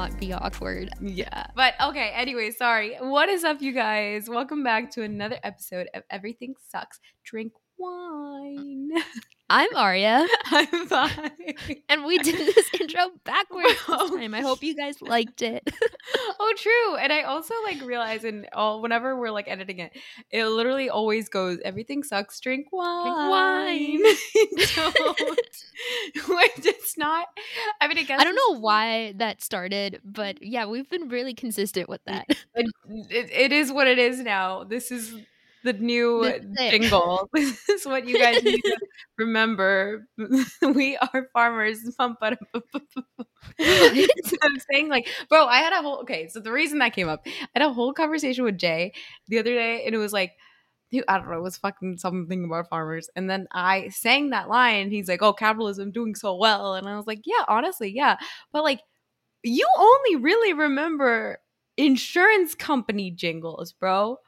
Not be awkward. yeah. But okay, anyway, sorry. What is up, you guys? Welcome back to another episode of Everything Sucks. Drink wine. I'm Arya, I'm fine. and we did this intro backwards Oh, time. I hope you guys liked it. oh, true. And I also like realize and all whenever we're like editing it, it literally always goes, everything sucks, drink wine. Drink wine. Don't. Which it's not. I mean, I guess I don't know why that started, but yeah, we've been really consistent with that. it, it is what it is now. This is the new This is it. jingle. This is what you guys need to remember. we are farmers. I'm saying like, bro, I had a whole okay. So the reason that came up, I had a whole conversation with Jay the other day, and it was like. I don't know, it was fucking something about farmers. And then I sang that line, and he's like, Oh, capitalism doing so well. And I was like, Yeah, honestly, yeah. But like, you only really remember insurance company jingles, bro.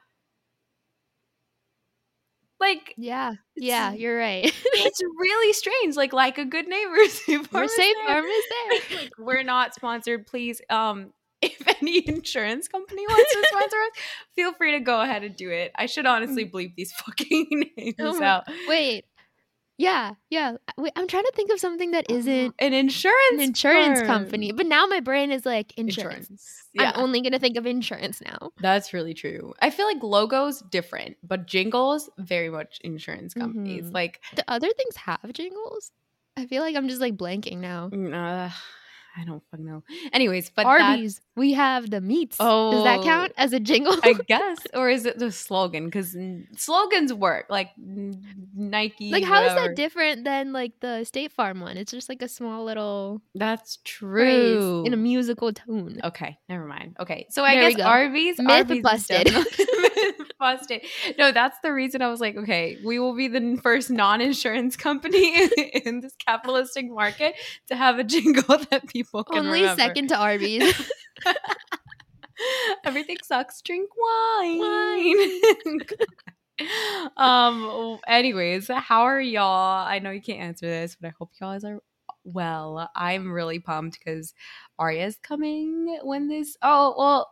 Like yeah, yeah, you're right. it's really strange. Like like a good neighbor, safe We're safe there. farmers there. Like, we're not sponsored. Please, um, if any insurance company wants to sponsor us, feel free to go ahead and do it. I should honestly bleep these fucking names Mm. Oh out. Wait, yeah, yeah. Wait, I'm trying to think of something that isn't an insurance an insurance firm. company, but now my brain is like insurance. Yeah. I'm only gonna think of insurance now. That's really true. I feel like logos different, but jingles very much insurance companies. Mhm. Like the other things have jingles? I feel like I'm just like blanking now. mm, uh, I don't fucking know. Anyways, but Arby's, we have the meats. Oh, Does that Oh. count as a jingle? I guess, or is it the slogan? Because slogans work, like Nike. like, how is whatever. that different than like the State Farm one? It's just like a small little That's true. in a musical tone. Okay, never mind. Okay, so I There guess. Arby's Myth Arby's busted. No, that's the reason I was like, okay, we will be the first non-insurance company in this capitalistic market to have a jingle that people can Only remember. second to Arby's. Everything sucks. Drink wine. um. Anyways, how are y'all? I know you can't answer this, but I hope y'all guys are well. I'm really pumped because Arya's coming when this. Oh well,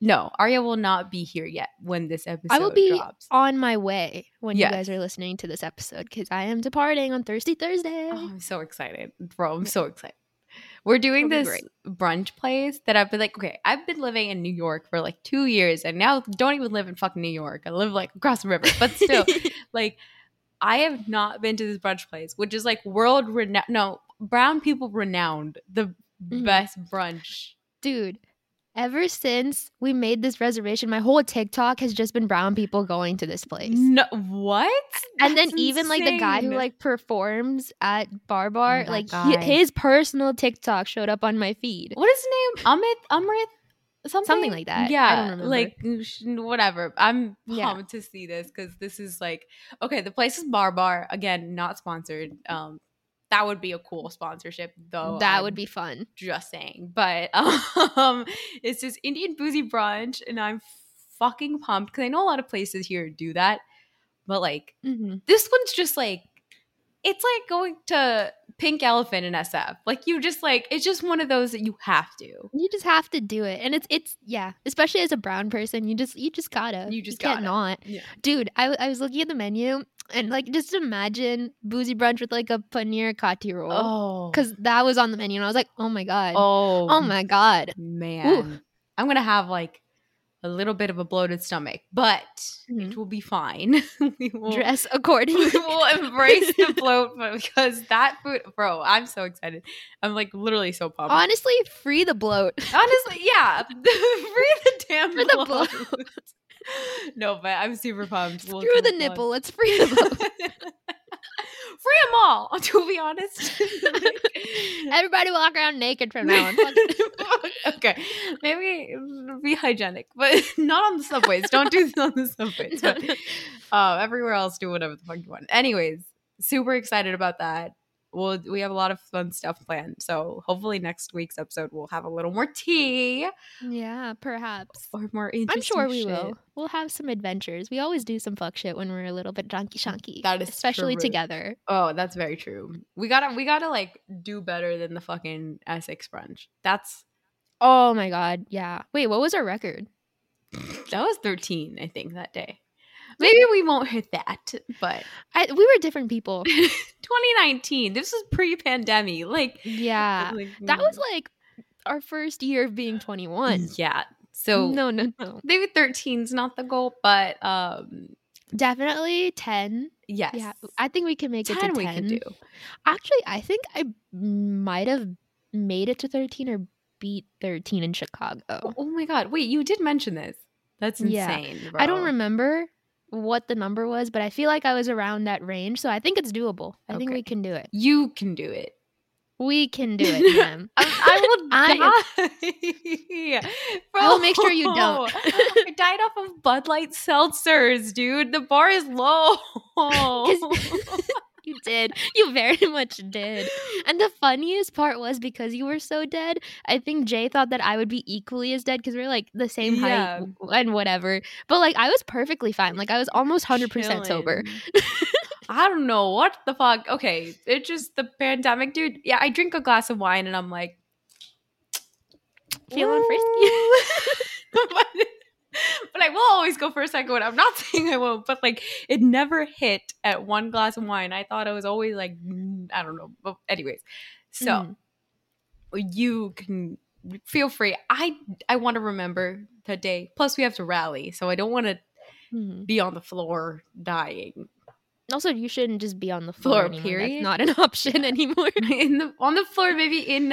no, Arya will not be here yet when this episode I will be drops. on my way when Yes. you guys are listening to this episode because I am departing on Thursday, Thursday. Oh, I'm so excited, bro. I'm so excited. We're doing It'll this brunch place that I've been like, okay, I've been living in New York for like two years and now don't even live in fucking New York. I live like across the river, but still, like, I have not been to this brunch place, which is like world renowned. No, brown people renowned, the Mhm. best brunch. Dude, ever since we made this reservation, my whole TikTok has just been brown people going to this place. No, what? and then That's even like the guy who insane. like performs at Baar Baar, that like guy. he, his personal TikTok showed up on my feed. what is his name? Amit, Amrit, something, Something like that. I Yeah, don't remember. like sh- whatever. I'm Yeah. pumped to see this because this is like okay. The place is Baar Baar again, not sponsored. Um, that would be a cool sponsorship though. that I'm would be fun. just saying. But um, it's this Indian boozy brunch, and I'm fucking pumped because I know a lot of places here do that, but like hmm this one's just like it's like going to Pink Elephant in SF. Like you just like it's just one of those that you have to. You just have to do it, and it's it's yeah. Especially as a brown person, you just you just gotta. You just can't gotta. not. Yeah. Dude, I, I was looking at the menu and like just imagine boozy brunch with like a paneer kati roll Oh, because that was on the menu, and I was like, oh my god, oh, oh my god. man, I'm gonna have like a little bit of a bloated stomach, but it Mhm. will be fine. we will Dress accordingly. we will embrace the bloat because that food, bro. I'm so excited. I'm like literally so pumped. Honestly, free the bloat. Honestly, yeah. Free the damn Free the bloat. No, but I'm super pumped. We'll Screw the going. nipple. Let's free them free a all. To be honest, Everybody walk around naked from now on. Okay, maybe be hygienic, but not on the subways. Don't do this on the subways. But uh, everywhere else, do whatever the fuck you want. Anyways, super excited about that. We'll, we have a lot of fun stuff planned. So hopefully next week's episode we'll have a little more tea Yeah, perhaps. or more interesting I'm sure we shit. will. We'll have some adventures. We always do some fuck shit when we're a little bit junky shunky. That is especially true. together. Oh, that's very true. We gotta we gotta like do better than the fucking Essex brunch. That's Oh my god, yeah. Wait, what was our record? that was 13, I think, that day. Maybe we won't hit that, but I, we were different people. 2019. This was pre-pandemic. Like, Yeah, like, that was like our first year of being 21. yeah. So no, no, no. maybe 13 is not the goal, but um, Definitely 10. yes, Yeah, I think we can make it to 10 to we can do. Actually, I think I might have made it to 13 or beat 13 in Chicago. Oh, oh my god! Wait, you did mention this. That's Yeah. insane. I don't remember what the number was, but I feel like I was around that range, so I think it's doable. I think we can do it. You can do it. We can do it, ma'am. I, I will die. I will make sure you don't. I died off of Bud Light seltzers, dude. The bar is low. You did. You very much did. And the funniest part was because you were so dead, I think Jay thought that I would be equally as dead because we are like the same height Yeah. w- and whatever. But like I was perfectly fine. Like I was almost 100% sober. I don't know what the fuck. Okay, it's just the pandemic, dude. Yeah, I drink a glass of wine and I'm like Feeling frisky. but I will always go for a second one. I'm not saying I won't, but like it never hit at one glass of wine. I thought it was always like mm, I don't know. But anyways, so Mm. you can feel free. I I want to remember the day. Plus, we have to rally, so I don't want to Mhm. be on the floor dying. Also, you shouldn't just be on the floor, Floor, period? That's not an option anymore. in the on the floor, maybe in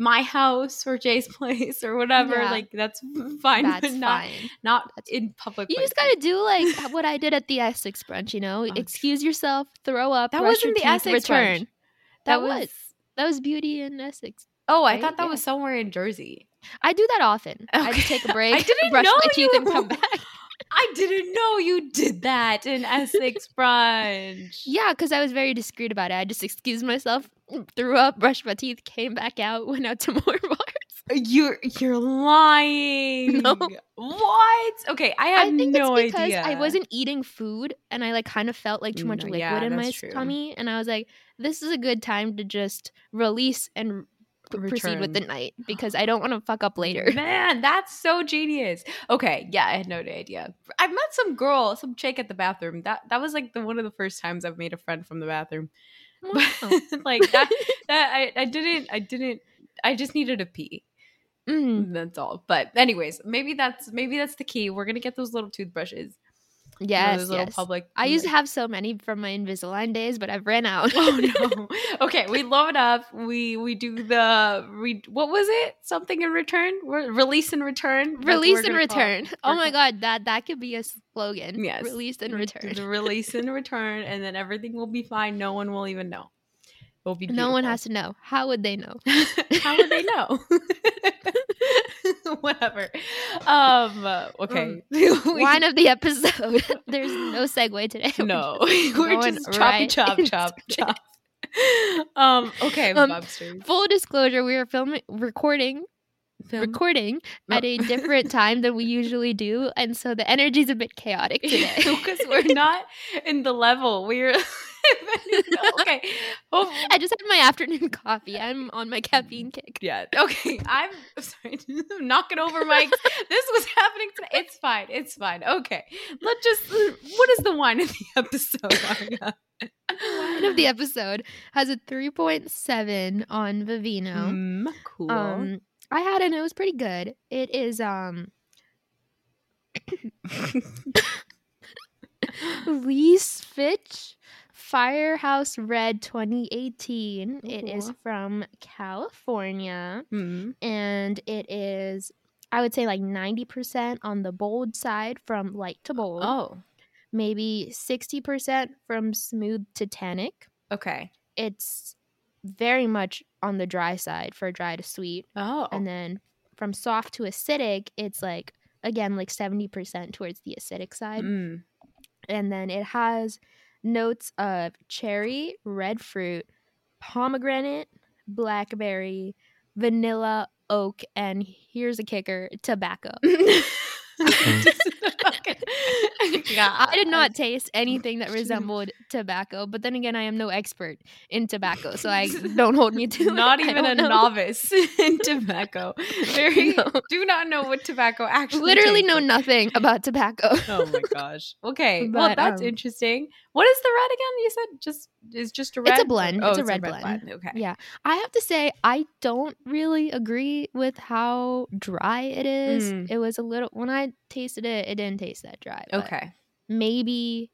my house or Jay's place or whatever. Yeah. Like that's fine, That's but not fine. not That's- in public. You just gotta do like what I did at the Essex brunch. You know, Oh. excuse yourself, throw up. That wasn't the teeth, Essex return. brunch. That was that was Beauty in Essex. Oh, I right? thought that Yeah. was somewhere in Jersey. I do that often. I just take a break, I didn't brush know my teeth, and come back. I didn't know you did that in Essex brunch. Yeah, because I was very discreet about it. I just excused myself, threw up, brushed my teeth, came back out, went out to more bars. Uh, you're you're lying. No. What? Okay, I had I think no it's because idea. I wasn't eating food and I like kind of felt like too much No, liquid yeah, in my true. tummy, and I was like, "This is a good time to just release and p- proceed with the night because I don't want to fuck up later." Man, that's so genius. Okay, yeah, I had no idea. I met some girl, some chick at the bathroom. That that was like the one of the first times I've made a friend from the bathroom. Wow. like that that I, I didn't I didn't I just needed a pee. Mhm. That's all. But anyways, maybe that's maybe that's the key. We're gonna get those little toothbrushes. You know, Yes, yes. public. I used to have so many from my Invisalign days, but I've ran out. Oh no. Okay, we load up. We we do the we what was it? Something in return? Re- Release and return. Release and call return. Oh my god, that that could be a slogan. Yes. Release and return. The release and return, and then everything will be fine. No one will even know. Be No one has to know. How would they know? How would they know? Whatever. Um. Okay. We- Line of the episode. There's no segue today. We're no, just we're just choppy right chop chop chop. Um. Okay, Um, Bobsters. Full disclosure: We are filming, recording, Film. recording at a different time than we usually do, and so the energy's a bit chaotic today. because we're not in the level. We're okay. Oh, I just had my afternoon coffee. I'm on my caffeine kick. yeah. Okay. I'm sorry. I'm knocking over mics. This was happening today. It's fine. It's fine. Okay. Let's just. What is the wine of the episode? Line of the episode has a 3.7 on Vivino. Mm, cool. Um, I had it and it was pretty good. It is um Leese Fitch Firehouse Red 2018. It is from California Mm. and it is I would say like 90% on the bold side from light to bold. Oh. Maybe 60% from smooth to tannic Okay. It's very much on the dry side for dry to sweet. Oh. And then from soft to acidic, it's like again like 70% towards the acidic side. Mm. And then it has notes of cherry, red fruit, pomegranate, blackberry, vanilla, oak, and here's a kicker, tobacco. yeah, I did not taste anything that resembled tobacco, but then again, I am no expert in tobacco, so I don't hold me to. Not I even a know. novice in tobacco. Very No. do not know what tobacco actually. Literally know like. nothing about tobacco. Oh my gosh. Okay. well, that's um, interesting. What is the red again? You said just is just a red. It's a blend. Oh, It's a red blend. Okay. Yeah, I have to say I don't really agree with how dry it is. Mm. It was a little when I tasted it, it didn't taste that dry. Okay. maybe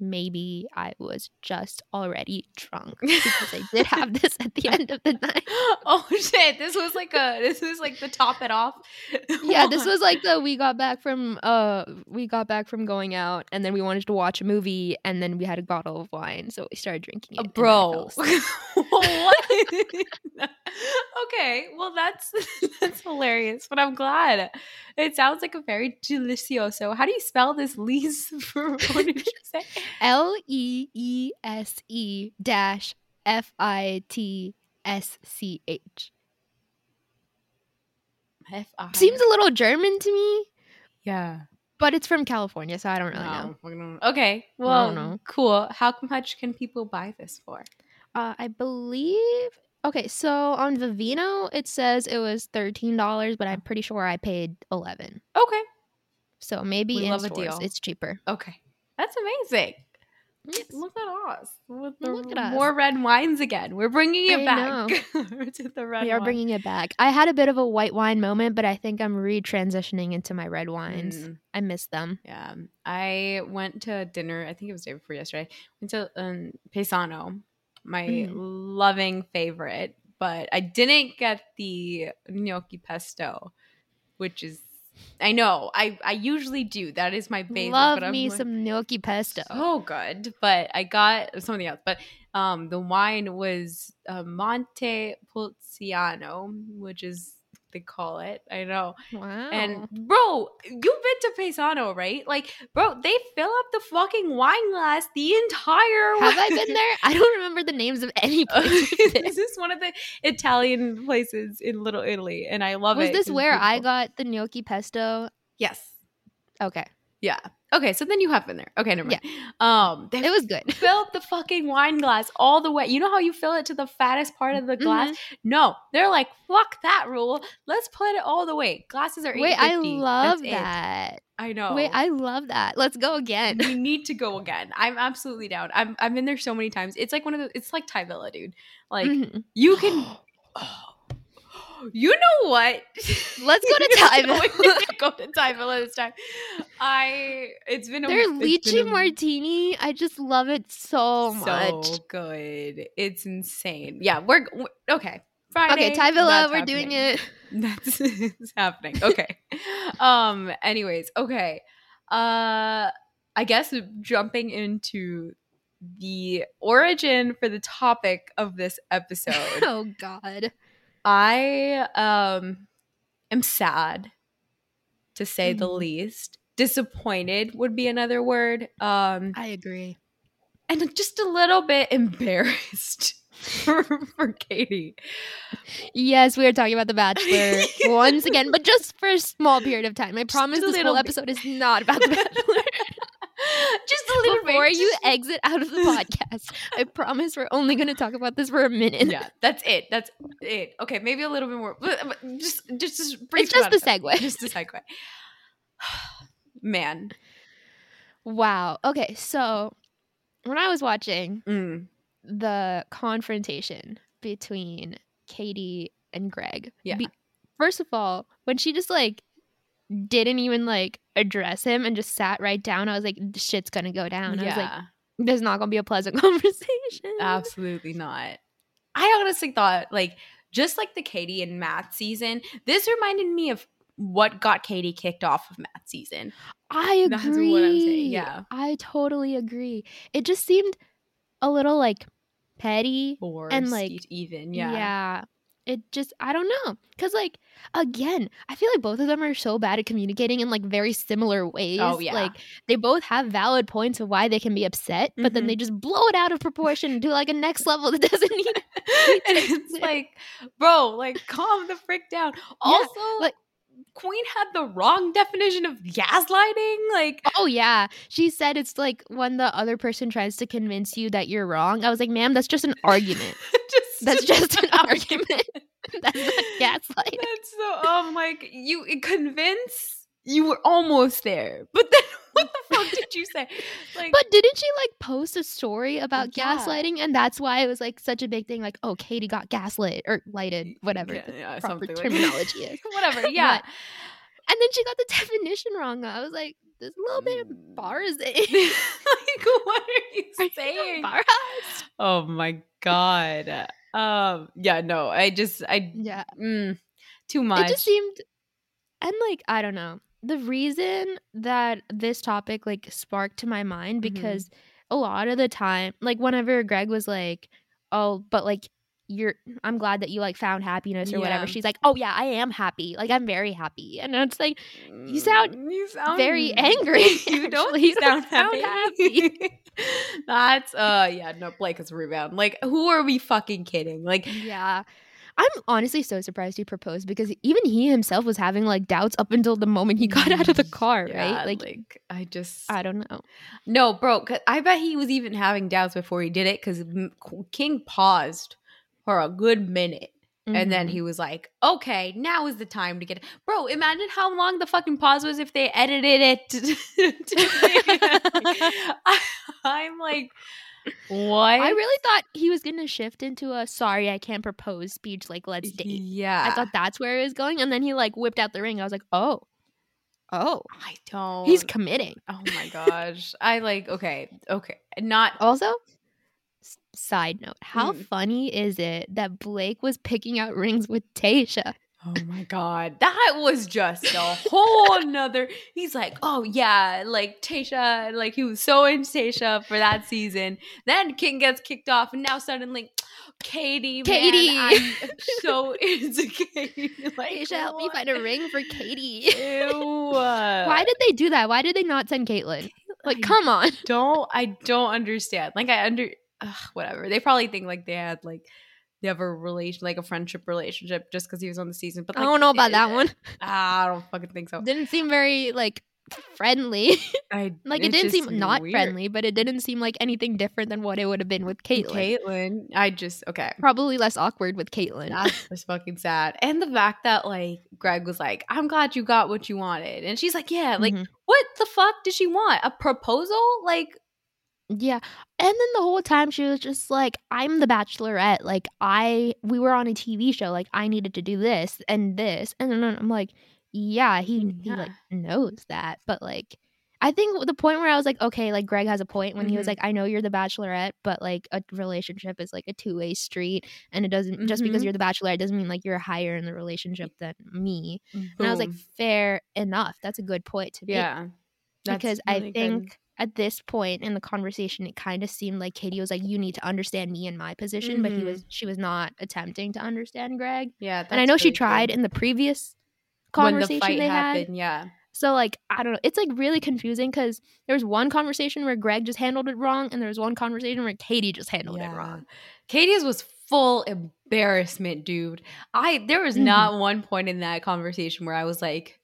maybe I was just already drunk because I did have this at the end of the night. oh shit! This was like a. This was like the top it off. Yeah, this was like the we got back from uh we got back from going out and then we wanted to watch a movie and then we had a bottle of wine, so we started drinking it. Uh, and then I fell bro. what? okay, well that's that's hilarious, but I'm glad. It sounds like a very delicioso. How do you spell this, Leese? what did you say? L E E S E dash F I T S C H. F-I- Seems a little German to me, yeah. but it's from California, so I don't really No, know. Okay, well, cool. How much can people buy this for? Uh, I believe. Okay, so on Vivino it says it was thirteen dollars, but I'm pretty sure I paid eleven. Okay, So maybe We in stores it's cheaper. okay, that's amazing. Yes. Look at us with Look at us. more red wines again. We're bringing it I back to the red. We are wine. bringing it back. I had a bit of a white wine moment, but I think I'm re-transitioning into my red wines. Mm. I miss them. Yeah, I went to dinner. I think it was day before yesterday. Went to um, Paesano, my Mm. loving favorite, but I didn't get the gnocchi pesto, which is I know I I usually do. That is my favorite. Love me like, some gnocchi pesto. so good. But I got something else. But um, the wine was uh, Monte Pulciano, which is they call it. I know. Wow. And bro, you've been to Paesano, right? Like, bro, they fill up the fucking wine glass the entire. have I been there? I don't remember the names of any places. Is this is one of the Italian places in Little Italy, and I love it. Was this where I got the gnocchi pesto? Yes. Okay, Yeah. Okay, so then you have been there. Okay, never mind. Um, it was good. fill up the fucking wine glass all the way. You know how you fill it to the fattest part of the glass? Mm-hmm. No, they're like, fuck that rule. Let's put it all the way. Glasses are Wait, I love That's it. that. I know. Wait, I love that. Let's go again. we need to go again. I'm absolutely down. I'm I've been there so many times. It's like one of the. It's like Thai Villa, dude. Like Mhm. you can. You know what? Let's go to Thai Villa. We need to go to Thai Villa this time. I. It's been a. Their lychee a- martini, I just love it so much. So good. It's insane. Yeah, we're, we're- okay. Friday. Okay, Thai Villa, we're doing it. That's it's happening. Okay. um. Anyways. Okay. Uh. I guess jumping into the origin for the topic of this episode. oh God. I um am sad to say the Mhm. least. Disappointed would be another word. Um I agree. and just a little bit embarrassed for, for Katie. Yes, we are talking about The Bachelor once again, but just for a small period of time. I promise this whole bit. episode is not about The Bachelor. just a little bit Before bit. you exit out of the podcast, I promise we're only going to talk about this for a minute. yeah, that's it. That's it. Okay, maybe a little bit more. Just just just brief It's just the it. segue. Just the segue. Man. Wow. Okay, so when I was watching Mm, the confrontation between Katie and Greg, Yeah. first of all, when she just like didn't even like address him and just sat right down, I was like, shit's gonna go down. I was like, yeah. there's not gonna be a pleasant conversation. Absolutely not. I honestly thought, like, just like the Katie and Matt season, this reminded me of what got Katie kicked off of Matt's season. I That's agree. what I'm saying, yeah. I totally agree. It just seemed a little like petty. Or And, like, even, Yeah. yeah. It just I don't know. Cause like again, I feel like both of them are so bad at communicating in like very similar oh, ways. Oh, yeah. Like they both have valid points of why they can be upset, but then they mm-hmm. just blow it out of proportion to like a next level that doesn't need and it's like, bro, like calm the frick down. Also, like- Queen had the wrong definition of gaslighting. Like, Oh yeah. She said it's like when the other person tries to convince you that you're wrong. I was like, ma'am, that's just an argument. just That's just an argument. that's not gaslighting. That's so. Um, like you convince you were almost there, but then what the fuck did you say? Like, But didn't she like post a story about Yeah. gaslighting? And that's why it was like such a big thing. Like, oh, Katie got gaslit or lighted, whatever yeah, the yeah, proper something like- terminology is. whatever. Yeah. And then she got the definition wrong. I was like, there's a little bit Mm. embarrassing. like, what are you saying? Embarrassed. Oh my god. Um. Yeah. No. I just. I. Yeah. Mm, too much. It just seemed, and like, I don't know. The reason that this topic like sparked to my mind Mhm. because a lot of the time, like, whenever Greg was like, oh, but like, you're i'm glad that you like found happiness or Yeah. whatever she's like oh yeah i am happy like i'm very happy and it's like you sound Mm, you sound very angry, You don't. You sound happy. sound That's uh yeah no Blake is a rebound. Like who are we fucking kidding? Like yeah i'm honestly so surprised he proposed because even he himself was having like doubts up until the moment he got out of the car yeah, right like, like I just i don't know no bro, I bet he was even having doubts before he did it because King paused for a good minute. And then Mhm. he was like, okay, now is the time to get it. Bro, imagine how long the fucking pause was if they edited it. To, to- I, I'm like, what? I really thought he was gonna shift into a sorry I can't propose speech like let's date. Yeah. I thought that's where it was going, and then he like whipped out the ring. I was like, oh, oh, I don't. he's committing. oh my gosh. I like, okay, okay. Not. Also, side note, how Mm. funny is it that Blake was picking out rings with Tayshia? Oh my god, that was just a whole nother. He's like, oh yeah, like Tayshia, like he was so into Tayshia for that season. Then King gets kicked off, and now suddenly, Katie, man, Katie. I'm so into Katie. Like, Tayshia, help me find a ring for Katie. Ew. Why did they do that? Why did they not send Kaitlyn? Like, I come on. don't I don't understand. Like I under ugh, whatever. They probably think like they had like they have a relation like a friendship relationship just because he was on the season. But I don't know about that eh, one. I don't fucking think so. Didn't seem very like friendly. I like it didn't seem not weird. friendly, but it didn't seem like anything different than what it would have been with Kaitlyn. Kaitlyn, I just okay. Probably less awkward with Kaitlyn. That's just fucking sad. And the fact that like Greg was like, I'm glad you got what you wanted. And she's like, Yeah, like Mhm. what the fuck did she want? A proposal? Like Yeah. And then the whole time she was just like, I'm the bachelorette. Like I we were on a TV show. Like I needed to do this and this. And then I'm like, yeah, he he like knows that. But like I think the point where I was like, okay, like Greg has a point when he was Mhm. like, I know you're the bachelorette, but like a relationship is like a two way street. And it doesn't just because Mhm. you're the bachelorette doesn't mean like you're higher in the relationship than me. And I was like, fair enough. That's a good point to be." Yeah. Because I think. good. At this point in the conversation, it kind of seemed like Katie was like, "You need to understand me and my position," but he was she was not attempting to understand Greg. Yeah. and I know she tried good. in the previous when the conversation fight they had. yeah. So like I don't know, it's like really confusing because there was one conversation where Greg just handled it wrong, and there was one conversation where Katie just handled it wrong. Katie's was full embarrassment, dude. I there was Mhm. not one point in that conversation where I was like,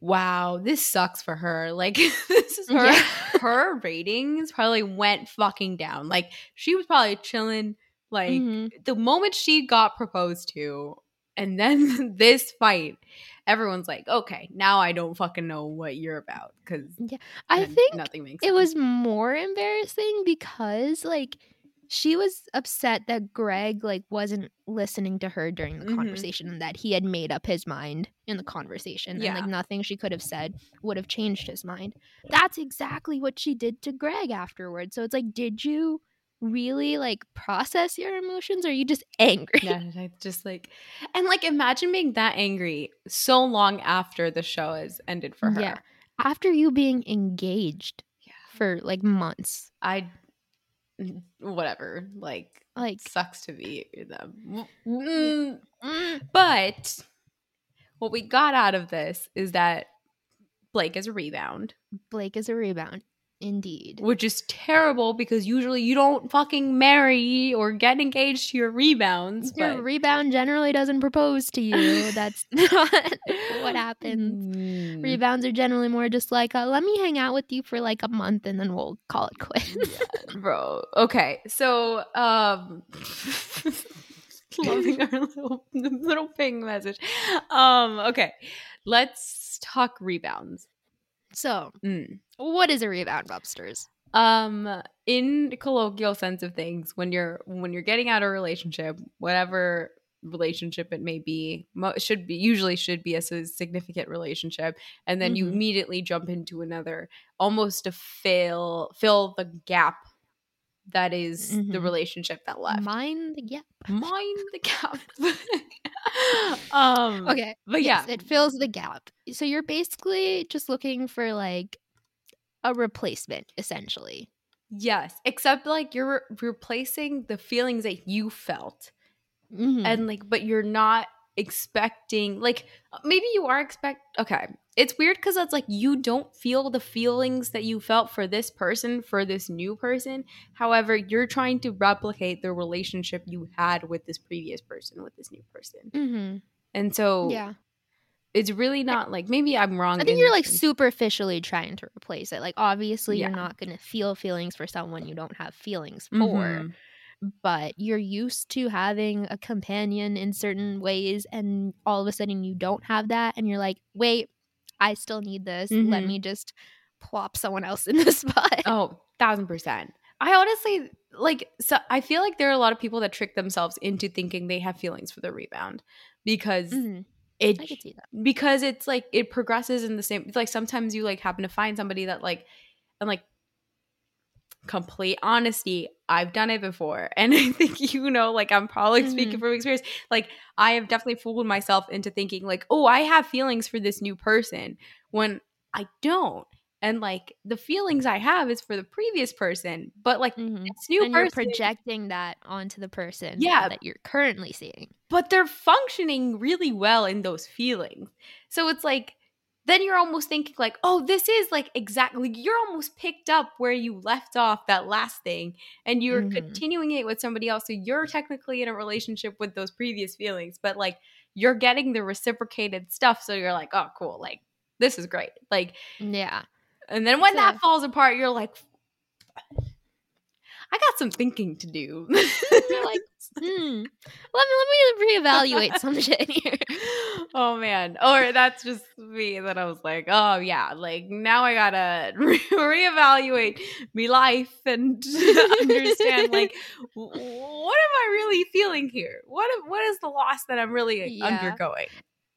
"Wow, this sucks for her." Like this is her Yeah. her ratings probably went fucking down. Like she was probably chilling like Mhm. the moment she got proposed to and then this fight everyone's like, "Okay, now I don't fucking know what you're about cuz yeah I think nothing makes it sense. was more embarrassing because like she was upset that Greg like wasn't listening to her during the Mhm. conversation and that he had made up his mind in the conversation and Yeah. like nothing she could have said would have changed his mind. That's exactly what she did to Greg afterwards. So it's like did you really like process your emotions or are you just angry? Yeah, I just like, and like, imagine being that angry so long after the show has ended for her. Yeah. After you being engaged Yeah. for like months. I, whatever. Like, Like sucks to be them. Mm, mm, But what we got out of this is that Blake is a rebound, Blake is a rebound. Indeed. which is terrible because usually you don't fucking marry or get engaged to your rebounds. Your but- rebound generally doesn't propose to you. That's not what happens. Mm. Rebounds are generally more just like, uh, let me hang out with you for like a month and then we'll call it quits. bro okay so um loving our little little ping message um okay let's talk rebounds so, Mm. what is a rebound, Bubsters? um in colloquial sense of things when you're when you're getting out of a relationship whatever relationship it may be mo- should be usually should be a significant relationship and then you Mhm. immediately jump into another almost to fill fill the gap that is the Mhm. relationship that left Mind the gap. mind the gap um Okay. but yes, yeah it fills the gap. So you're basically just looking for like a replacement, essentially. yes except like you're re- replacing the feelings that you felt Mhm. and like but you're not expecting like maybe you are expect okay it's weird because it's like you don't feel the feelings that you felt for this person for this new person however you're trying to replicate the relationship you had with this previous person with this new person Mhm. and so yeah. it's really not like maybe i'm wrong I think you're like superficially trying to replace it. Like obviously Yeah. you're not going to feel feelings for someone you don't have feelings for, Mhm. but you're used to having a companion in certain ways and all of a sudden you don't have that and you're like, "Wait, I still need this. Let Mhm. me just plop someone else in the spot." Oh, thousand percent. I honestly like. So I feel like there are a lot of people that trick themselves into thinking they have feelings for the rebound because Mhm. it I could see that. because it's like it progresses in the same. It's like sometimes you like happen to find somebody that like and like complete honesty. I've done it before, and I think you know, like I'm probably speaking Mhm. from experience. Like I have definitely fooled myself into thinking like, oh, I have feelings for this new person when I don't. And like the feelings I have is for the previous person, but like Mhm. this new And you're person, projecting that onto the person Yeah. that you're currently seeing. but they're functioning really well in those feelings. So it's like then you're almost thinking like, oh, this is like exactly you're almost picked up where you left off that last thing and you're Mhm. continuing it with somebody else. So you're technically in a relationship with those previous feelings, but like you're getting the reciprocated stuff. So you're like, oh, cool, like this is great. Like, Yeah. and then when So- that falls apart, you're like, I got some thinking to do. You're like, hmm. Let me let me reevaluate some shit here. oh man or that's just me that i was like oh yeah like now i gotta re- reevaluate me life and understand like w- what am i really feeling here what what is the loss that i'm really Yeah. undergoing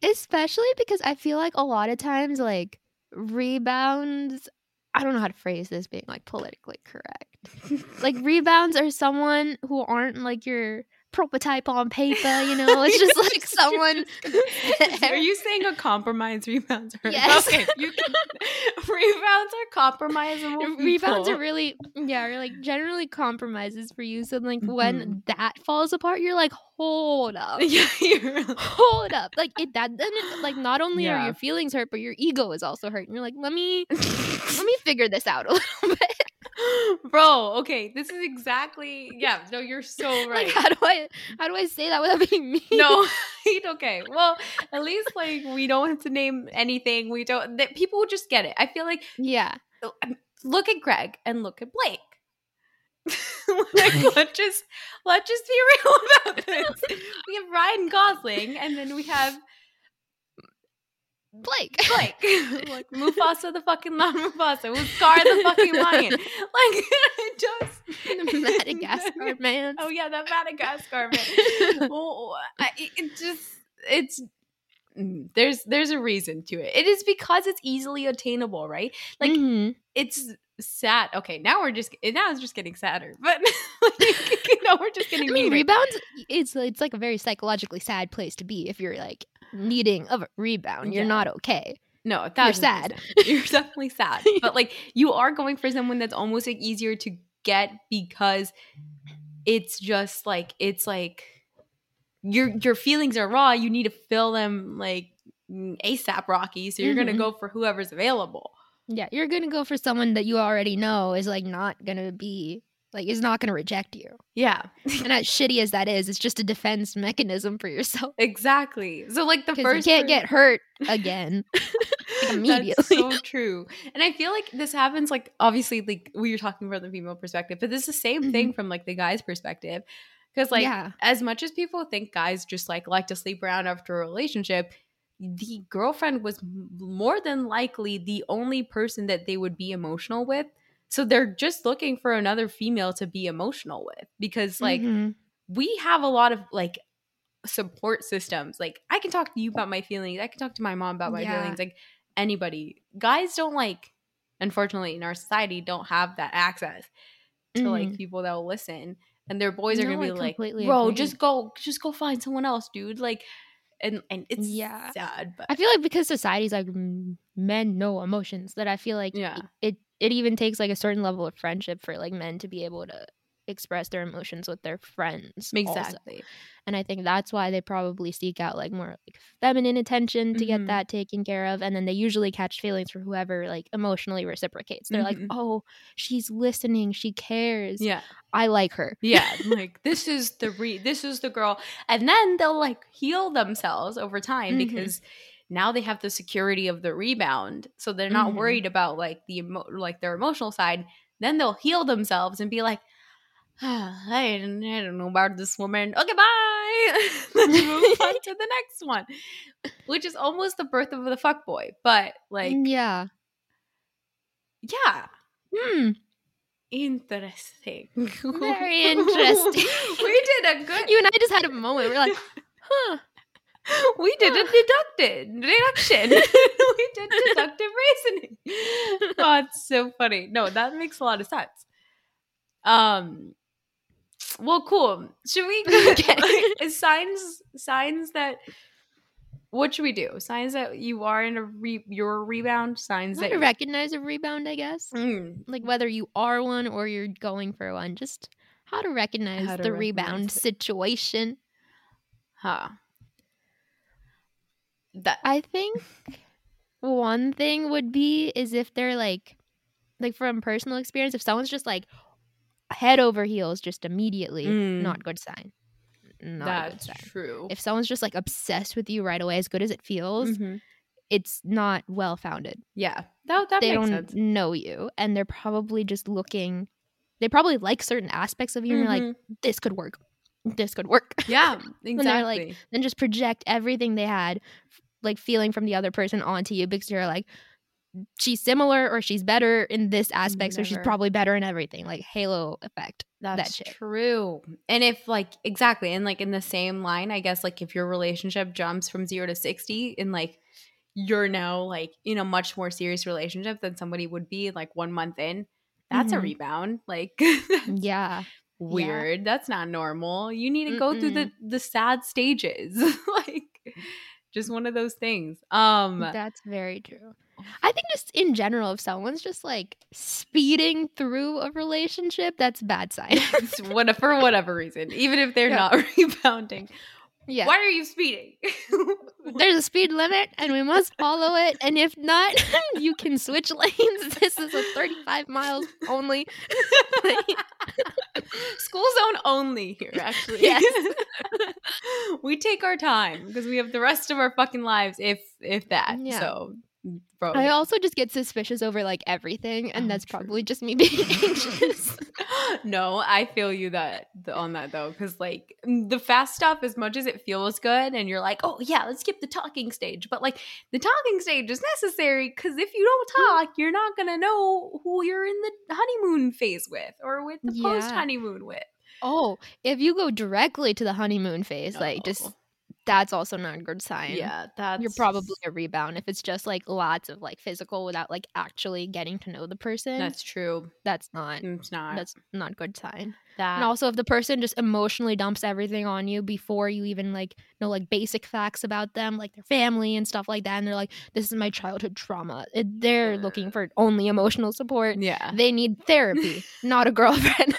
Especially because I feel like a lot of times like rebounds I don't know how to phrase this being like politically correct. Like rebounds are someone who aren't like your prototype on paper, you know? It's just like someone are you saying a compromise rebounds are Yes. okay you can rebounds are compromisable rebounds are people. really yeah are like generally compromises for you so like Mhm. when that falls apart you're like hold up yeah hold up like it that then it, like not only are your feelings hurt but your ego is also hurt and you're like let me let me figure this out a little bit Bro, okay, this is exactly yeah. No, you're so right. like how do i how do i say that without being mean no, okay. Well, at least like we don't have to name anything. We don't. That people would just get it. I feel like yeah oh, look at Greg and look at Blake. like let's just let's just be real about this. We have Ryan Gosling, and then we have blake Blake, like Mufasa the fucking not Mufasa, with Scar the fucking lion. Like it just the madagascar man Oh yeah, that Madagascar man. well, I, it just it's there's there's a reason to it. It is because it's easily attainable, right? Like Mhm. it's sad. Okay, now we're just now it's just getting sadder, but like, you know we're just getting. I mean, meaner. rebounds. It's it's like a very psychologically sad place to be if you're like needing of a rebound. You're Yeah. not okay. No, you're sad. You're definitely sad, but like you are going for someone that's almost like easier to get because it's just like it's like your your feelings are raw. You need to fill them like ASAP Rocky. So you're Mhm. gonna go for whoever's available. Yeah, you're gonna go for someone that you already know is like not gonna be like is not gonna reject you. Yeah. And as shitty as that is, it's just a defense mechanism for yourself. Exactly. So like the Because you first can't get hurt again. That's immediately. so true. And I feel like this happens like obviously like we were talking from the female perspective, but this is the same thing mm-hmm. from like the guy's perspective. Because like yeah. as much as people think guys just like like to sleep around after a relationship, the girlfriend was more than likely the only person that they would be emotional with. So they're just looking for another female to be emotional with because like Mhm. we have a lot of like support systems. Like I can talk to you about my feelings. I can talk to my mom about my Yeah. feelings. Like anybody. Guys don't like unfortunately in our society don't have that access to like Mhm. people that will listen. And their boys are No, gonna be like, bro, agree. just go just go find someone else, dude. Like and and it's Yeah. sad, but I feel like because society's like men know emotions that I feel like Yeah. it it even takes like a certain level of friendship for like men to be able to express their emotions with their friends. also. exactly. And I think that's why they probably seek out like more like feminine attention to Mhm. get that taken care of. And then they usually catch feelings for whoever like emotionally reciprocates. They're like, Mhm. oh, she's listening. She cares. Yeah. I like her. Yeah, like this is the re this is the girl, and then they'll like heal themselves over time Mhm. because now they have the security of the rebound, so they're not Mhm. worried about like the emo- like their emotional side. Then they'll heal themselves and be like, ah, I don't, I don't know about this woman. Okay, bye. Let's move on to the next one, which is almost the birth of the fuck boy but like, yeah. yeah, Hmm. interesting. Very interesting. we did a good. You and I just had a moment. We're like, huh. We did a deducted deduction. we did deductive reasoning. Oh, it's so funny. No, that makes a lot of sense. Um, well, cool. Should we Okay. signs signs that? What should we do? Signs that you are in a re, your rebound. Signs that to recognize a rebound, I guess. Mm, Like whether you are one or you're going for one. Just how to recognize How to the recognize rebound it. situation. huh. That I think one thing would be is if they're like like from personal experience, if someone's just like head over heels just immediately, Mm. not good sign. Not a good that's sign. true. If someone's just like obsessed with you right away, as good as it feels, Mhm. it's not well founded. Yeah, that that they makes don't sense. know you, and they're probably just looking. They probably like certain aspects of you, and you're like, this could work. This could work. yeah, exactly. And they're like- then just project everything they had, like feeling from the other person onto you because you're like, she's similar or she's better in this aspect, so she's probably better in everything. Like halo effect. That's shit. true. And if like exactly, and like in the same line, I guess like if your relationship jumps from zero to sixty, and like you're now like in a much more serious relationship than somebody would be like one month in, that's a Mhm. rebound. Like Yeah. weird. That's not normal. You need to go through the the sad stages. like just one of those things. Um That's very true. I think just in general, if someone's just like speeding through a relationship, that's bad sign. what for whatever reason, even if they're Yeah. not rebounding. yeah. Why are you speeding? There's a speed limit and we must follow it. And if not, you can switch lanes. This is a 35 miles only. School zone only here, actually. Yes. we take our time because we have the rest of our fucking lives, if if that. Yeah. So, bro, I also just get suspicious over like everything. And Oh, that's true. probably just me being anxious. no, I feel you that on that though, because like the fast stuff, as much as it feels good, and you're like, oh yeah, let's skip the talking stage, but like the talking stage is necessary because if you don't Mm. talk, you're not gonna know who you're in the honeymoon phase with or with the Yeah. post honeymoon with. Oh, if you go directly to the honeymoon phase, like just. That's also not a good sign. Yeah, that's You're probably a rebound if it's just like lots of like physical without like actually getting to know the person. that's true. that's not mm, It's not that's not a good sign. that. And also if the person just emotionally dumps everything on you before you even like know like basic facts about them, like their family and stuff like that, and they're like, This is my childhood trauma. It, they're looking for only emotional support. yeah. They need therapy, not a girlfriend.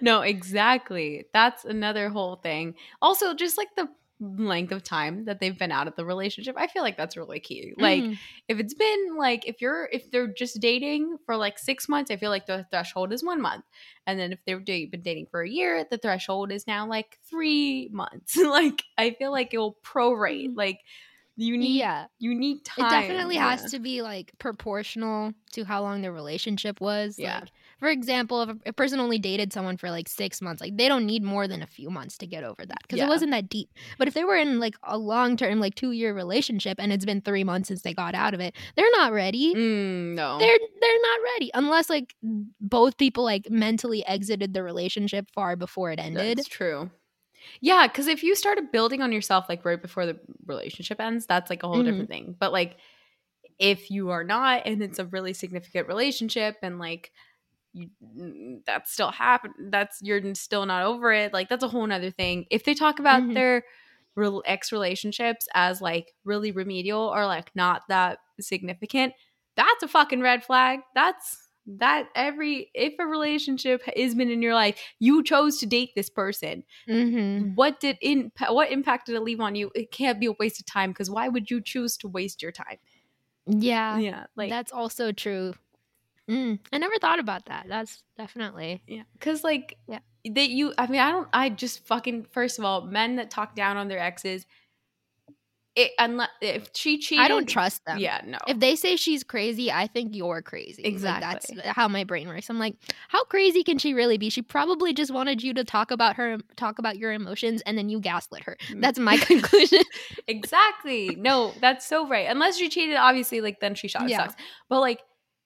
no, exactly. That's another whole thing. Also, just like the length of time that they've been out of the relationship, I feel like that's really key. Like, Mhm. if it's been like if you're if they're just dating for like six months, I feel like the threshold is one month, and then if they've been dating for a year, the threshold is now like three months. like, I feel like it will prorate. Mhm. Like, you need yeah. you need time. It definitely Yeah. has to be like proportional to how long the relationship was. Yeah. Like, for example, if a, person only dated someone for like six months, like they don't need more than a few months to get over that because Yeah. it wasn't that deep. But if they were in like a long term, like two year relationship and it's been three months since they got out of it, they're not ready. Mm, no. They're they're not ready unless like both people like mentally exited the relationship far before it ended. That's true. Yeah, because if you started building on yourself like right before the relationship ends, that's like a whole Mhm. different thing. But like if you are not and it's a really significant relationship and like you that's still happen that's you're still not over it, like that's a whole nother thing. If they talk about Mhm. their real ex relationships as like really remedial or like not that significant, that's a fucking red flag. That's that every if a relationship has been in your life, you chose to date this person. Mm-hmm. What did in what impact did it leave on you? It can't be a waste of time because why would you choose to waste your time? Yeah, yeah, like that's also true. Mm, I never thought about that. That's definitely. yeah, because like Yeah. that you. I mean, I don't. I just fucking first of all, men that talk down on their exes. It unless if she cheated, I don't trust them. Yeah, no. If they say she's crazy, I think you're crazy. Like, Exactly. that's how my brain works. I'm like, how crazy can she really be? She probably just wanted you to talk about her, talk about your emotions, and then you gaslit her. That's my conclusion. exactly. No, that's so right. Unless she cheated, obviously, like then she shot Yeah. sucks. But like,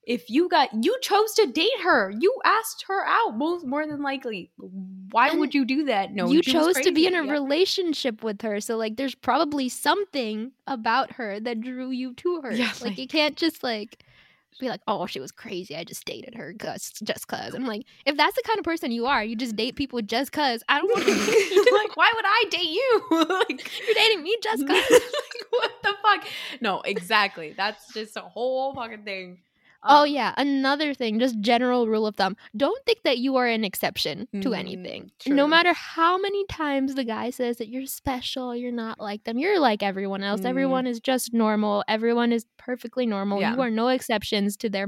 if you got you chose to date her, you asked her out most more than likely. Why And would you do that? No, you chose to be in a. Yeah. relationship with her, so like, there's probably something about her that drew you to her. Yeah, like, like- you can't just like be like, oh, she was crazy. I just dated her cause just cause. I'm like, if that's the kind of person you are, you just date people just cause. I don't want to. like, why would I date you? like, You're dating me just cause. like, what the fuck? No, exactly. That's just a whole fucking thing. Oh Um, yeah, another thing, just general rule of thumb. Don't think that you are an exception to Mm, anything. true. No matter how many times the guy says that you're special, you're not like them. You're like everyone else. Mm. Everyone is just normal. Everyone is perfectly normal. Yeah. You are no exceptions to their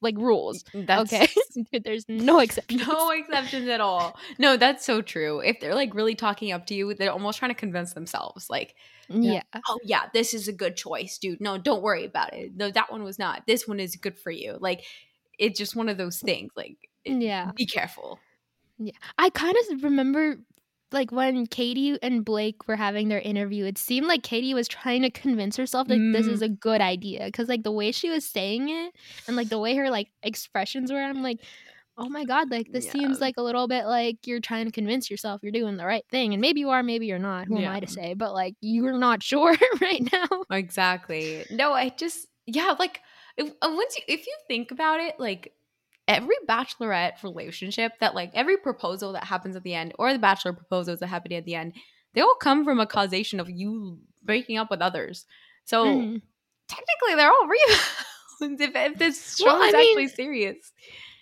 like rules. Mm, that's okay, there's no exceptions. No exceptions at all. No, that's so true. If they're like really talking up to you, they're almost trying to convince themselves, like, Yeah. oh yeah, this is a good choice, dude. No, don't worry about it. No, that one was not. This one is good for you. Like, it's just one of those things. Like, it- Yeah. be careful. Yeah. I kind of remember like when Katie and Blake were having their interview, it seemed like Katie was trying to convince herself that this Mm. is a good idea because like the way she was saying it and like the way her like expressions were, I'm like, oh my god, like this Yeah. seems like a little bit like you're trying to convince yourself you're doing the right thing, and maybe you are, maybe you're not. Who am I to say? But like you're not sure right now. Exactly. No, I just yeah, like if, uh, once you if you think about it, like every bachelorette relationship that like every proposal that happens at the end or the bachelor proposals that happen at the end, they all come from a causation of you breaking up with others. So Mhm. technically, they're all rebounds if, if this show Well, I is mean- actually serious.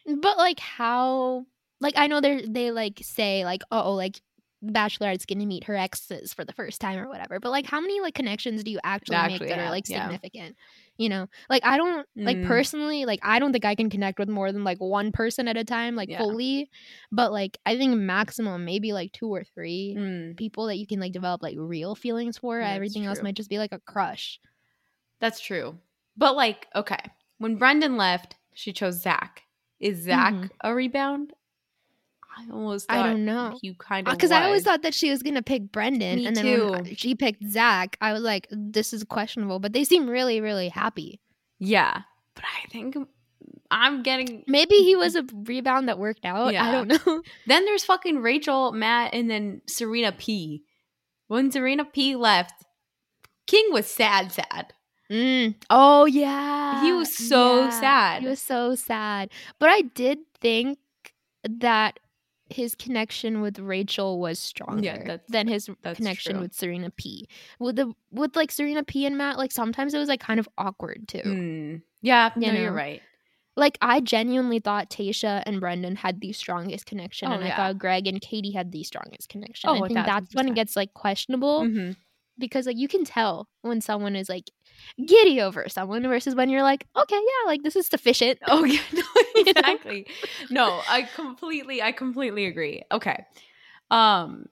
But like how like I know they they like say like oh like Bachelorette's gonna meet her exes for the first time or whatever. But like how many like connections do you actually, Actually make that are have, like yeah. You know, like I don't like Mm. personally like I don't think I can connect with more than like one person at a time like Yeah. fully. But like I think maximum maybe like two or three Mm, people that you can like develop like real feelings for. That's Everything else might just be like a crush. that's true. But like, okay, when Brendan left, she chose Zac. Is Zac Mhm. a rebound? I almost I don't know. you kind of Because I always thought that she was gonna pick Brendan, Me and then too. she picked Zac, I was like, "This is questionable." But they seem really, really happy. Yeah, but I think I'm getting. Maybe he was a rebound that worked out. Yeah. I don't know. Then there's fucking Rachel, Matt, and then Serena P. when Serena P left, King was sad, sad. Mm. Oh yeah, He was so Yeah. sad. He was so sad. But I did think that his connection with Rachel was stronger that's- than his connection true. with Serena P. With the with like Serena P and Matt, like sometimes it was like kind of awkward too. Mm. Yeah, You no, you're right. Like I genuinely thought Tayshia and Brendan had the strongest connection, Oh, and I thought Greg and Katie had the strongest connection. Oh, I think that's when it gets like questionable Mhm. because like you can tell when someone is like giddy over someone versus when you're like, okay, yeah, like this is sufficient. Oh yeah, no, exactly. no, I completely, I completely agree. Okay, um,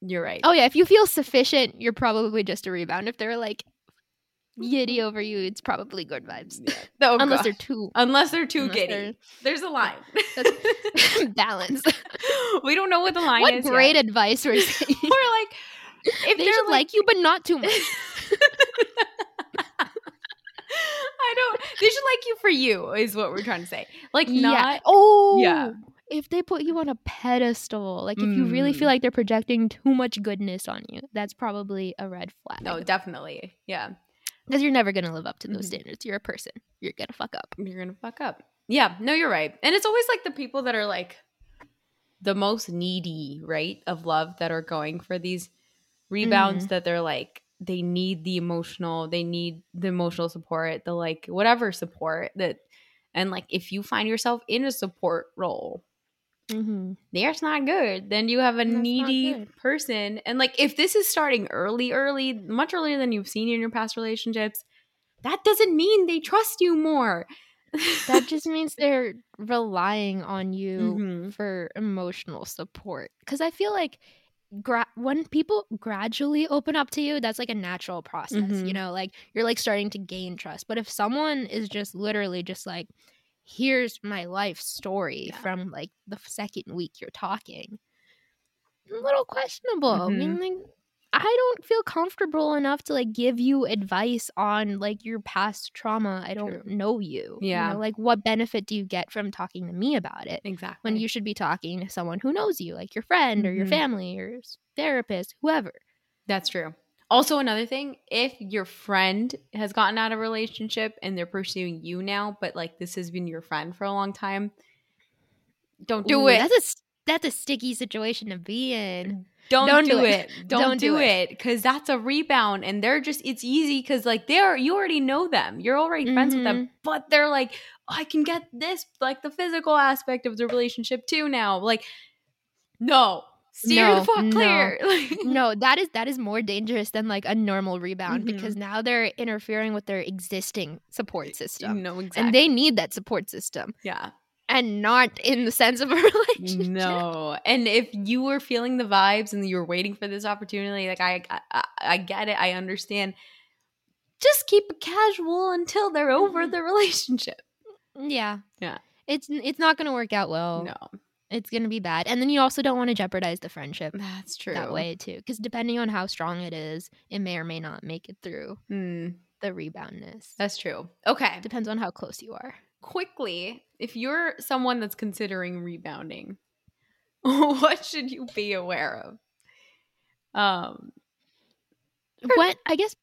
you're right. Oh yeah, if you feel sufficient, you're probably just a rebound. If they're like giddy over you, it's probably good vibes. Oh, Unless gosh. they're too unless they're too unless giddy. There's a line. balance. we don't know what the line what is. great yet. advice we're saying. We're like, if they they're should like you, but not too much. I don't. They should like you for you, is what we're trying to say. Like yeah. not. Oh Yeah. If they put you on a pedestal, like if you really Mm. feel like they're projecting too much goodness on you, that's probably a red flag. No, definitely. Yeah, because you're never gonna live up to those Mhm. standards. You're a person. You're gonna fuck up. you're gonna fuck up. Yeah, no, you're right. And it's always like the people that are like the most needy, right, of love that are going for these rebounds Mm-hmm. that they're like they need the emotional, they need the emotional support, the like whatever support that and like if you find yourself in a support role, Mm-hmm. that's not good. Then you have a That's needy person. And like if this is starting early, early, much earlier than you've seen in your past relationships, that doesn't mean they trust you more. That just means they're relying on you Mhm. for emotional support. Because I feel like gra- when people gradually open up to you, that's like a natural process. You Mhm. know, like you're like starting to gain trust. But if someone is just literally just like, here's my life story Yeah. from like the second week you're talking, a little questionable. I mean, like, I don't feel comfortable enough to like give you advice on like your past trauma. I don't True. know you. You Yeah. know, like what benefit do you get from talking to me about it exactly. when you should be talking to someone who knows you, like your friend or your Mhm. family or s- therapist, whoever. That's true. Also, another thing, if your friend has gotten out of a relationship and they're pursuing you now, but like this has been your friend for a long time, don't do Ooh, it. That's a that's a sticky situation to be in. Don't, don't do do it. it. Don't, Don't do do it because that's a rebound, and they're just it's easy because like they're you already know them, you're already friends with them, but they're like I can get this like the physical aspect of the relationship too now. Like, no, steer No, the fuck no. clear. Like, No, that is that is more dangerous than like a normal rebound Mhm. because now they're interfering with their existing support system. no, exactly. And they need that support system yeah. And not in the sense of a relationship. No. And if you were feeling the vibes and you were waiting for this opportunity, like I, I, I get it, I understand. Just keep it casual until they're over Mhm. the relationship. Yeah. Yeah. It's it's not going to work out well. no, It's going to be bad. And then you also don't want to jeopardize the friendship that's true. that way too because depending on how strong it is, it may or may not make it through Hmm, the reboundness. that's true. Okay. depends on how close you are. Quickly, if you're someone that's considering rebounding, what should you be aware of? Um, What I guess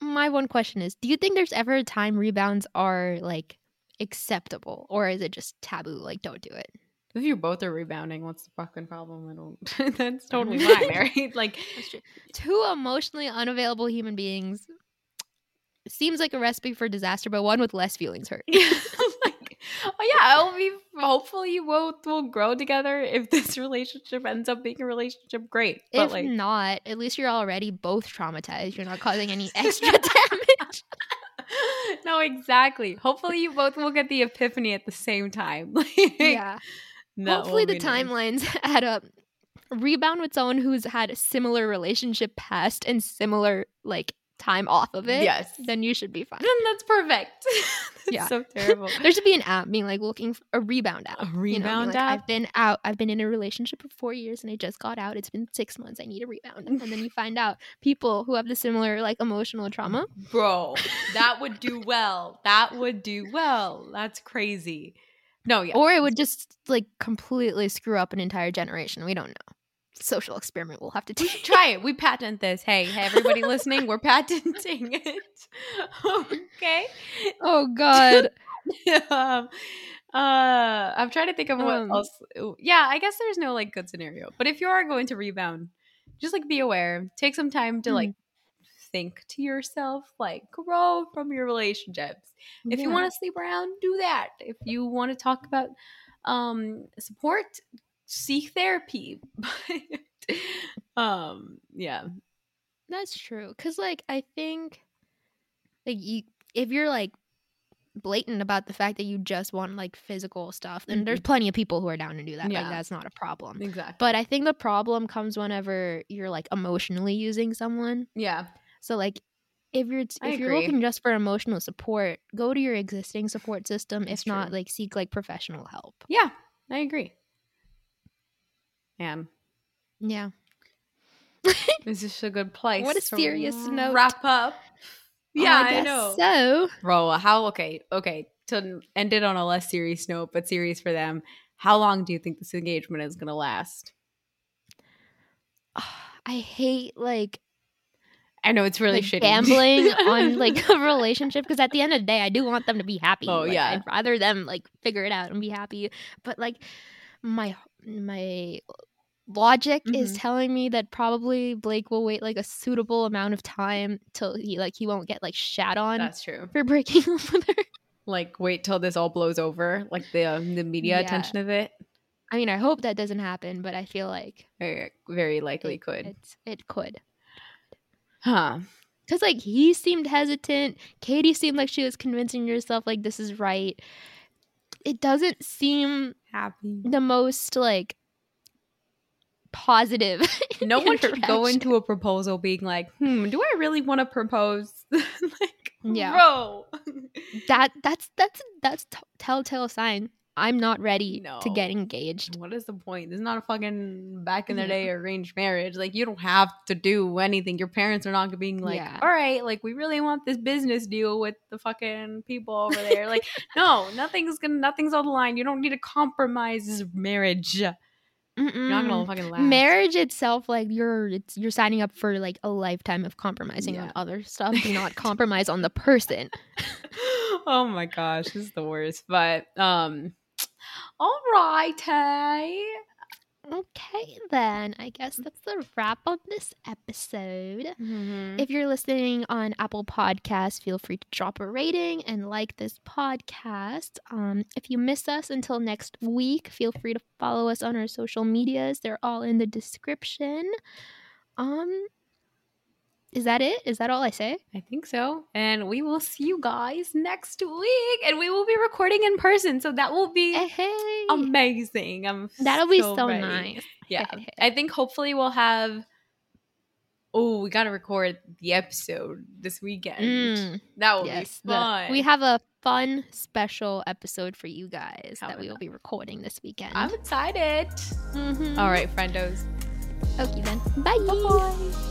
my one question is, do you think there's ever a time rebounds are like acceptable or is it just taboo like don't do it? if you both are rebounding, what's the fucking problem? I don't. that's totally fine, right? Like, Two emotionally unavailable human beings seems like a recipe for disaster, but one with less feelings hurt. Yeah. like, oh yeah, it'll be hopefully you both will grow together. If this relationship ends up being a relationship, great. But if like not, at least you're already both traumatized. You're not causing any extra damage. No, exactly. Hopefully you both will get the epiphany at the same time. Yeah. Hopefully the be nice. timelines add up. Rebound with someone who's had a similar relationship past and similar like time off of it. Yes. Then you should be fine. Then that's perfect. That's Yeah. so terrible. There should be an app being like looking for a rebound app. A you know, rebound like, app? I've been out. I've been in a relationship for four years and I just got out. It's been six months. I need a rebound. And then you find out people who have the similar like emotional trauma. Bro, that would do well. That would do well. That's crazy. No, yeah. Or it would just like completely screw up an entire generation. We don't know. Social experiment we'll have to take. try it. We patent this. Hey, hey, everybody listening, we're patenting it. okay. oh God. um, uh, I'm trying to think of what Um, else. Yeah, I guess there's no like good scenario. But if you are going to rebound, just like be aware. Take some time to like think to yourself, like grow from your relationships. If you want to sleep around, do that. If you want to talk about um support, seek therapy. um, yeah. That's true. Cause like I think like you if you're like blatant about the fact that you just want like physical stuff, then there's plenty of people who are down to do that. Yeah. Like that's not a problem. Exactly. But I think the problem comes whenever you're like emotionally using someone. yeah. So like if you're I if you're looking just for emotional support, go to your existing support system. That's if not, true. like seek like professional help. Yeah, I agree. And Yeah. is this a good place? What a to serious note. Wrap up. Oh yeah, I, guess know. So Bro, how okay, okay. To end it on a less serious note, but serious for them. How long do you think this engagement is gonna last? I hate like I know it's really like, shitty. gambling on like a relationship because at the end of the day, I do want them to be happy. Oh, Like, yeah. I'd rather them like figure it out and be happy. But like my my logic is Mhm. telling me that probably Blake will wait like a suitable amount of time till he like he won't get like shat on That's true. for breaking up with her. Like, wait till this all blows over, like the um, the media Yeah. attention of it. I mean, I hope that doesn't happen, but I feel like Very, very likely it, could. It's, it could. Huh. Because, like, he seemed hesitant. Katie seemed like she was convincing herself, like, this is right. It doesn't seem Happy. the most, like, positive. No one should go into a proposal being like, hmm, do I really want to propose? like, Yeah. bro. that. That's that's that's t- telltale sign. I'm not ready to get engaged. what is the point? This is not a fucking back in the Yeah. day arranged marriage. Like, you don't have to do anything. Your parents are not being like, Yeah. all right, like, we really want this business deal with the fucking people over there. like, no, nothing's gonna, nothing's on the line. You don't need to compromise this marriage. You're not gonna fucking last. Marriage itself, like you're, it's you're signing up for like a lifetime of compromising on other stuff. Do not compromise on the person. oh my gosh, this is the worst. But um all right, hey. Okay, then I guess that's the wrap on this episode. Mm-hmm. If you're listening on Apple Podcasts, feel free to drop a rating and like this podcast. Um, if you miss us until next week, feel free to follow us on our social medias. They're all in the description. Um, is that it? Is that all I say? I think so. And we will see you guys next week. And we will be recording in person. So that will be Hey, hey. amazing. I'm That'll be so so ready. nice. Yeah. I think hopefully we'll have Oh, we gotta record the episode this weekend. Mm, That will yes, be the- fun. we have a fun special episode for you guys that we will be recording this weekend. I'm excited. Mhm. All right, friendos. Okay then. Bye. Bye.